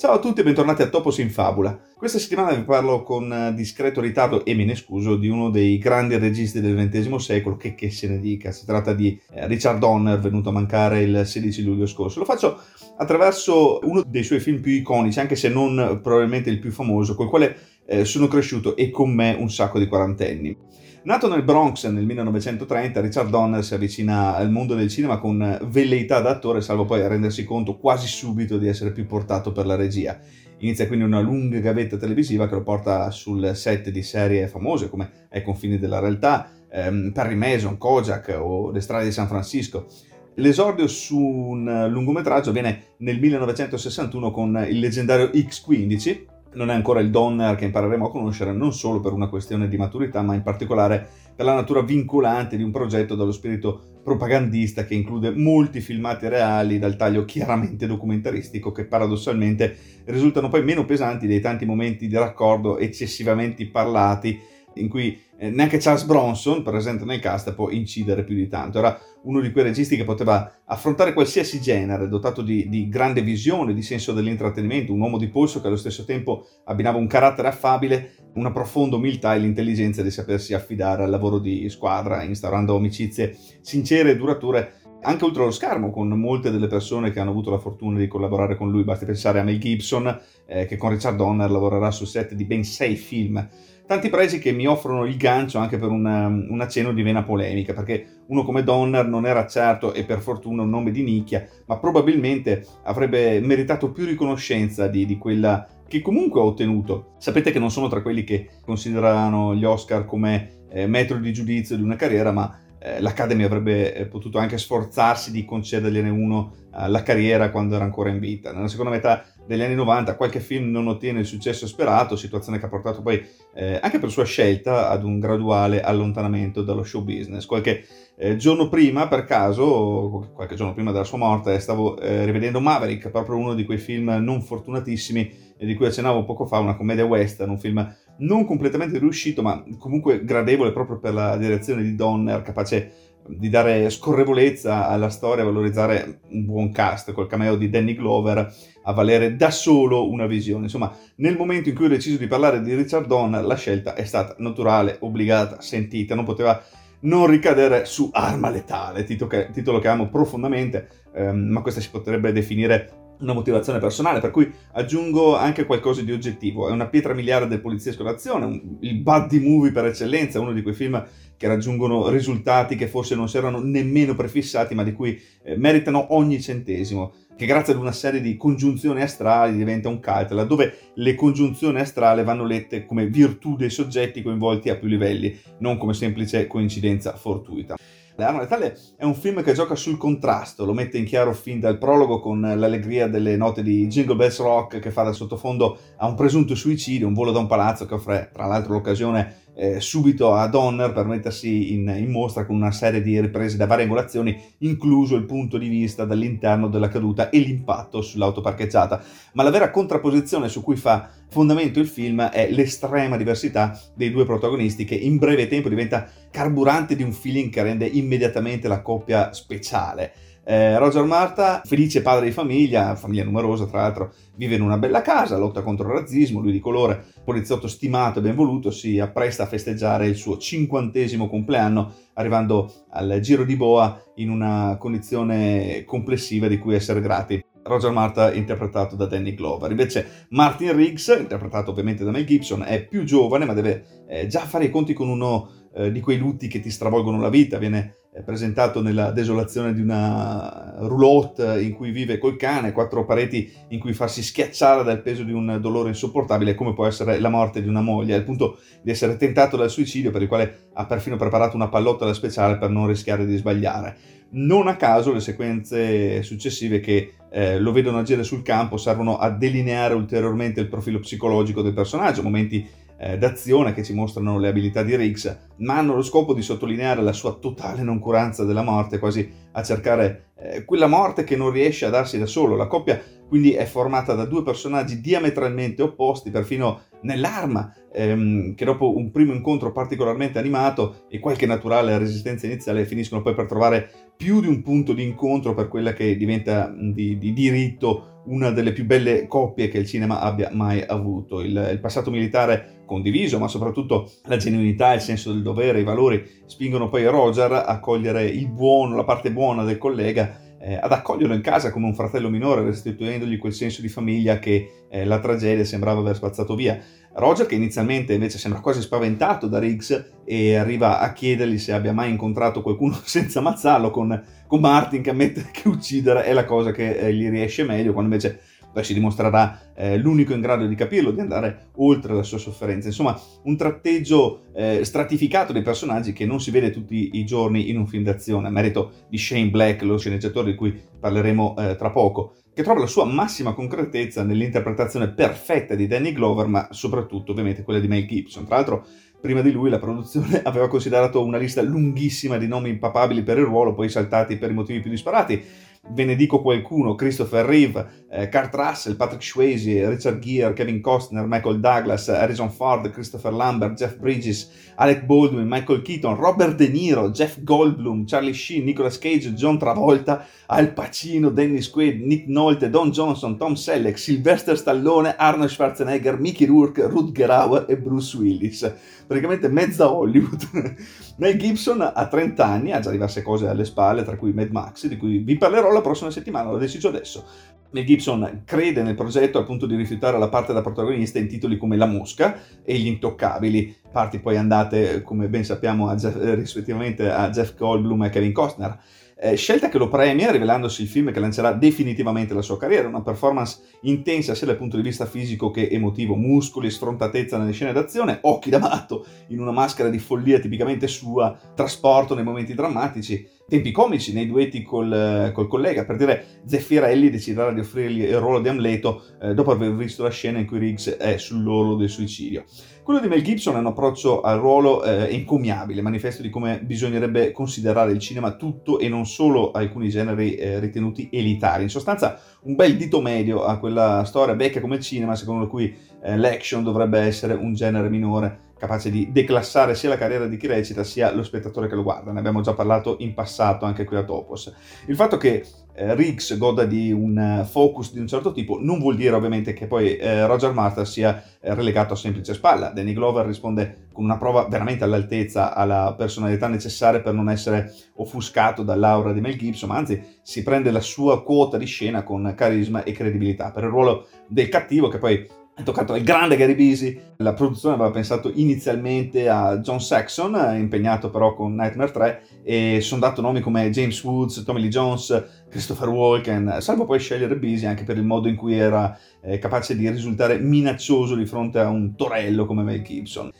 Ciao a tutti e bentornati a Topos in Fabula. Questa settimana vi parlo con eh, discreto ritardo e me ne scuso di uno dei grandi registi del XX secolo, che, che se ne dica. Si tratta di eh, Richard Donner, venuto a mancare il 16 luglio scorso. Lo faccio attraverso uno dei suoi film più iconici, anche se non probabilmente il più famoso, col quale eh, sono cresciuto e con me un sacco di quarantenni. Nato nel Bronx nel 1930, Richard Donner si avvicina al mondo del cinema con velleità d'attore, salvo poi rendersi conto quasi subito di essere più portato per la regia. Inizia quindi una lunga gavetta televisiva che lo porta sul set di serie famose come Ai confini della realtà, ehm, Perry Mason, Kojak o Le strade di San Francisco. L'esordio su un lungometraggio avviene nel 1961 con il leggendario X-15, non è ancora il Donner che impareremo a conoscere non solo per una questione di maturità, ma in particolare per la natura vincolante di un progetto dallo spirito propagandista che include molti filmati reali dal taglio chiaramente documentaristico che paradossalmente risultano poi meno pesanti dei tanti momenti di raccordo eccessivamente parlati in cui eh, neanche Charles Bronson, presente nel cast, può incidere più di tanto. Era uno di quei registi che poteva affrontare qualsiasi genere, dotato di, di, grande visione, di senso dell'intrattenimento, un uomo di polso che allo stesso tempo abbinava un carattere affabile, una profonda umiltà e l'intelligenza di sapersi affidare al lavoro di squadra, instaurando amicizie sincere e durature anche oltre lo schermo con molte delle persone che hanno avuto la fortuna di collaborare con lui. Basti pensare a Mel Gibson, eh, che con Richard Donner lavorerà sul set di ben sei film tanti presi che mi offrono il gancio anche per una, un accenno di vena polemica, perché uno come Donner non era certo e per fortuna un nome di nicchia, ma probabilmente avrebbe meritato più riconoscenza di, di quella che comunque ho ottenuto. Sapete che non sono tra quelli che considerano gli Oscar come eh, metro di giudizio di una carriera, ma eh, l'Academy avrebbe eh, potuto anche sforzarsi di concedergliene uno alla carriera quando era ancora in vita. Nella seconda metà degli anni 90 qualche film non ottiene il successo sperato, situazione che ha portato poi, eh, anche per sua scelta, ad un graduale allontanamento dallo show business. Qualche eh, giorno prima, per caso, qualche giorno prima della sua morte, stavo eh, rivedendo Maverick, proprio uno di quei film non fortunatissimi di cui accennavo poco fa, una commedia western, un film non completamente riuscito, ma comunque gradevole proprio per la direzione di Donner, capace di dare scorrevolezza alla storia, valorizzare un buon cast col cameo di Danny Glover a valere da solo una visione. Insomma, nel momento in cui ho deciso di parlare di Richard Donner, la scelta è stata naturale, obbligata, sentita, non poteva non ricadere su Arma Letale, titolo che, titolo che amo profondamente, ehm, ma questa si potrebbe definire una motivazione personale, per cui aggiungo anche qualcosa di oggettivo. È una pietra miliare del poliziesco d'azione, un, il buddy movie per eccellenza, uno di quei film che raggiungono risultati che forse non si erano nemmeno prefissati, ma di cui eh, meritano ogni centesimo, che grazie ad una serie di congiunzioni astrali diventa un cult, laddove le congiunzioni astrali vanno lette come virtù dei soggetti coinvolti a più livelli, non come semplice coincidenza fortuita. L'arma letale è un film che gioca sul contrasto, lo mette in chiaro fin dal prologo con l'allegria delle note di Jingle Bells Rock che fa da sottofondo a un presunto suicidio, un volo da un palazzo che offre tra l'altro l'occasione eh, subito a Donner per mettersi in, in, mostra con una serie di riprese da varie angolazioni, incluso il punto di vista dall'interno della caduta e l'impatto sull'auto parcheggiata. Ma la vera contrapposizione su cui fa fondamento il film è l'estrema diversità dei due protagonisti che in breve tempo diventa carburante di un feeling che rende immediatamente la coppia speciale. Eh, Roger Marta, felice padre di famiglia, famiglia numerosa tra l'altro, vive in una bella casa, lotta contro il razzismo, lui di colore, poliziotto stimato e ben voluto, si appresta a festeggiare il suo cinquantesimo compleanno, arrivando al giro di boa in una condizione complessiva di cui essere grati. Roger Marta interpretato da Danny Glover. Invece Martin Riggs, interpretato ovviamente da Mel Gibson, è più giovane ma deve eh, già fare i conti con uno eh, di quei lutti che ti stravolgono la vita, viene presentato nella desolazione di una roulotte in cui vive col cane, quattro pareti in cui farsi schiacciare dal peso di un dolore insopportabile come può essere la morte di una moglie, al punto di essere tentato dal suicidio per il quale ha perfino preparato una pallottola speciale per non rischiare di sbagliare. Non a caso le sequenze successive che eh, lo vedono agire sul campo servono a delineare ulteriormente il profilo psicologico del personaggio, momenti eh, d'azione che ci mostrano le abilità di Riggs, ma hanno lo scopo di sottolineare la sua totale noncuranza della morte, quasi a cercare eh, quella morte che non riesce a darsi da solo. La coppia quindi è formata da due personaggi diametralmente opposti, perfino nell'arma, ehm, che dopo un primo incontro particolarmente animato e qualche naturale resistenza iniziale finiscono poi per trovare più di un punto di incontro per quella che diventa di, di diritto una delle più belle coppie che il cinema abbia mai avuto. Il, il, passato militare condiviso, ma soprattutto la genuinità, il senso del dovere, i valori spingono poi Roger a cogliere il buono, la parte buona del collega eh, ad accoglierlo in casa come un fratello minore, restituendogli quel senso di famiglia che eh, la tragedia sembrava aver spazzato via. Roger, che inizialmente invece sembra quasi spaventato da Riggs e arriva a chiedergli se abbia mai incontrato qualcuno senza ammazzarlo, con, con Martin che ammette che uccidere è la cosa che eh, gli riesce meglio, quando invece poi si dimostrerà eh, l'unico in grado di capirlo, di andare oltre la sua sofferenza. Insomma, un tratteggio eh, stratificato dei personaggi che non si vede tutti i giorni in un film d'azione, a merito di Shane Black, lo sceneggiatore di cui parleremo eh, tra poco, che trova la sua massima concretezza nell'interpretazione perfetta di Danny Glover, ma soprattutto ovviamente quella di Mel Gibson. Tra l'altro, prima di lui la produzione aveva considerato una lista lunghissima di nomi impapabili per il ruolo, poi saltati per i motivi più disparati ve ne dico qualcuno, Christopher Reeve, eh, Kurt Russell, Patrick Swayze, Richard Gere, Kevin Costner, Michael Douglas, Harrison Ford, Christopher Lambert, Jeff Bridges, Alec Baldwin, Michael Keaton, Robert De Niro, Jeff Goldblum, Charlie Sheen, Nicolas Cage, John Travolta, Al Pacino, Dennis Quaid, Nick Nolte, Don Johnson, Tom Selleck, Sylvester Stallone, Arnold Schwarzenegger, Mickey Rourke, Rutger Hauer e Bruce Willis. Praticamente mezza Hollywood. Mel Gibson ha 30 anni, ha già diverse cose alle spalle, tra cui Mad Max, di cui vi parlerò la prossima settimana, l'ho deciso adesso. Mel Gibson crede nel progetto al punto di rifiutare la parte da protagonista in titoli come La Mosca e Gli Intoccabili, parti poi andate, come ben sappiamo, a Jeff, rispettivamente a Jeff Goldblum e Kevin Costner. Eh, scelta che lo premia rivelandosi il film che lancerà definitivamente la sua carriera, una performance intensa sia dal punto di vista fisico che emotivo, muscoli e sfrontatezza nelle scene d'azione, occhi da matto in una maschera di follia tipicamente sua, trasporto nei momenti drammatici, tempi comici nei duetti col, col collega, per dire Zeffirelli deciderà di offrirgli il ruolo di Amleto eh, dopo aver visto la scena in cui Riggs è sull'orlo del suicidio. Quello di Mel Gibson è un approccio al ruolo eh, encomiabile, manifesto di come bisognerebbe considerare il cinema tutto e non solo alcuni generi eh, ritenuti elitari. In sostanza, un bel dito medio a quella storia vecchia come il cinema, secondo cui eh, l'action dovrebbe essere un genere minore capace di declassare sia la carriera di chi recita sia lo spettatore che lo guarda. Ne abbiamo già parlato in passato anche qui a Topos. Il fatto che eh, Riggs goda di un uh, focus di un certo tipo non vuol dire ovviamente che poi eh, Roger Martha sia eh, relegato a semplice spalla. Danny Glover risponde con una prova veramente all'altezza alla personalità necessaria per non essere offuscato dall'aura di Mel Gibson, ma anzi si prende la sua quota di scena con carisma e credibilità. Per il ruolo del cattivo che poi toccato al grande Gary Busy. La produzione aveva pensato inizialmente a John Saxon, impegnato però con Nightmare 3, e sono dato nomi come James Woods, Tommy Lee Jones, Christopher Walken, salvo poi scegliere Busy anche per il modo in cui era eh, capace di risultare minaccioso di fronte a un torello come Mel Gibson.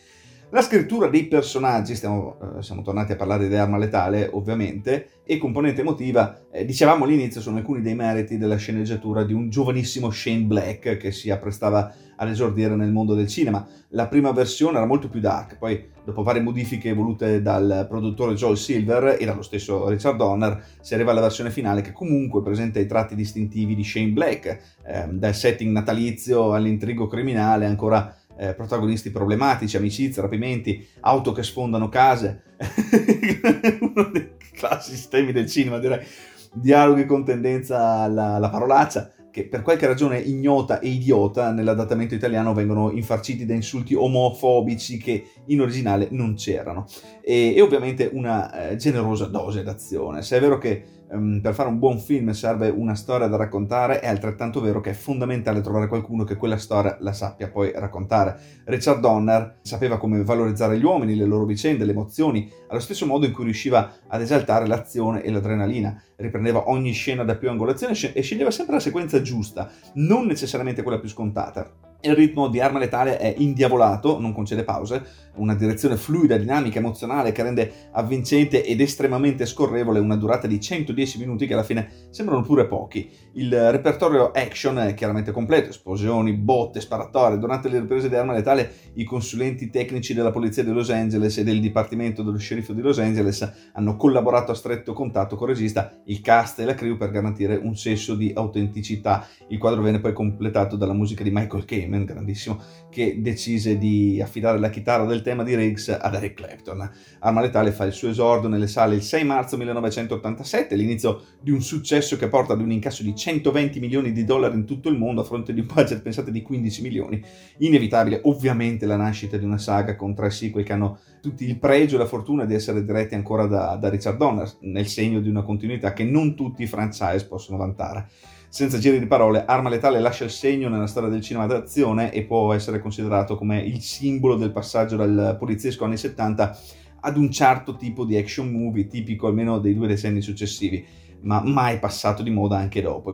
La scrittura dei personaggi, stiamo, eh, siamo tornati a parlare di arma letale ovviamente, e componente emotiva, eh, dicevamo all'inizio, sono alcuni dei meriti della sceneggiatura di un giovanissimo Shane Black che si apprestava ad esordire nel mondo del cinema. La prima versione era molto più dark, poi dopo varie modifiche volute dal produttore Joel Silver e dallo stesso Richard Donner, si arriva alla versione finale che comunque presenta i tratti distintivi di Shane Black, eh, dal setting natalizio all'intrigo criminale ancora eh, protagonisti problematici, amicizie, rapimenti, auto che sfondano case, uno dei classici temi del cinema, direi, dialoghi con tendenza alla, alla parolaccia, che per qualche ragione ignota e idiota nell'adattamento italiano vengono infarciti da insulti omofobici che in originale non c'erano. E, e ovviamente una eh, generosa dose d'azione. Se è vero che um, per fare un buon film serve una storia da raccontare, è altrettanto vero che è fondamentale trovare qualcuno che quella storia la sappia poi raccontare. Richard Donner sapeva come valorizzare gli uomini, le loro vicende, le emozioni, allo stesso modo in cui riusciva ad esaltare l'azione e l'adrenalina. Riprendeva ogni scena da più angolazione e sceglieva sempre la sequenza giusta, non necessariamente quella più scontata Il ritmo di Arma Letale è indiavolato, non concede pause, una direzione fluida, dinamica, emozionale che rende avvincente ed estremamente scorrevole una durata di 110 minuti che alla fine sembrano pure pochi. Il repertorio action è chiaramente completo, esplosioni, botte, sparatorie. Durante le riprese di Arma Letale i consulenti tecnici della polizia di Los Angeles e del dipartimento dello sceriffo di Los Angeles hanno collaborato a stretto contatto con il regista, il cast e la crew per garantire un senso di autenticità. Il quadro venne poi completato dalla musica di Michael Caine Kamen, grandissimo, che decise di affidare la chitarra del tema di Riggs ad Eric Clapton. Arma Letale fa il suo esordio nelle sale il 6 marzo 1987, l'inizio di un successo che porta ad un incasso di 120 milioni di dollari in tutto il mondo a fronte di un budget pensate di 15 milioni. Inevitabile ovviamente la nascita di una saga con tre sequel che hanno tutti il pregio e la fortuna di essere diretti ancora da, da Richard Donner, nel segno di una continuità che non tutti i franchise possono vantare. Senza giri di parole, Arma Letale lascia il segno nella storia del cinema d'azione e può essere considerato come il simbolo del passaggio dal poliziesco anni 70 ad un certo tipo di action movie tipico almeno dei due decenni successivi, ma mai passato di moda anche dopo.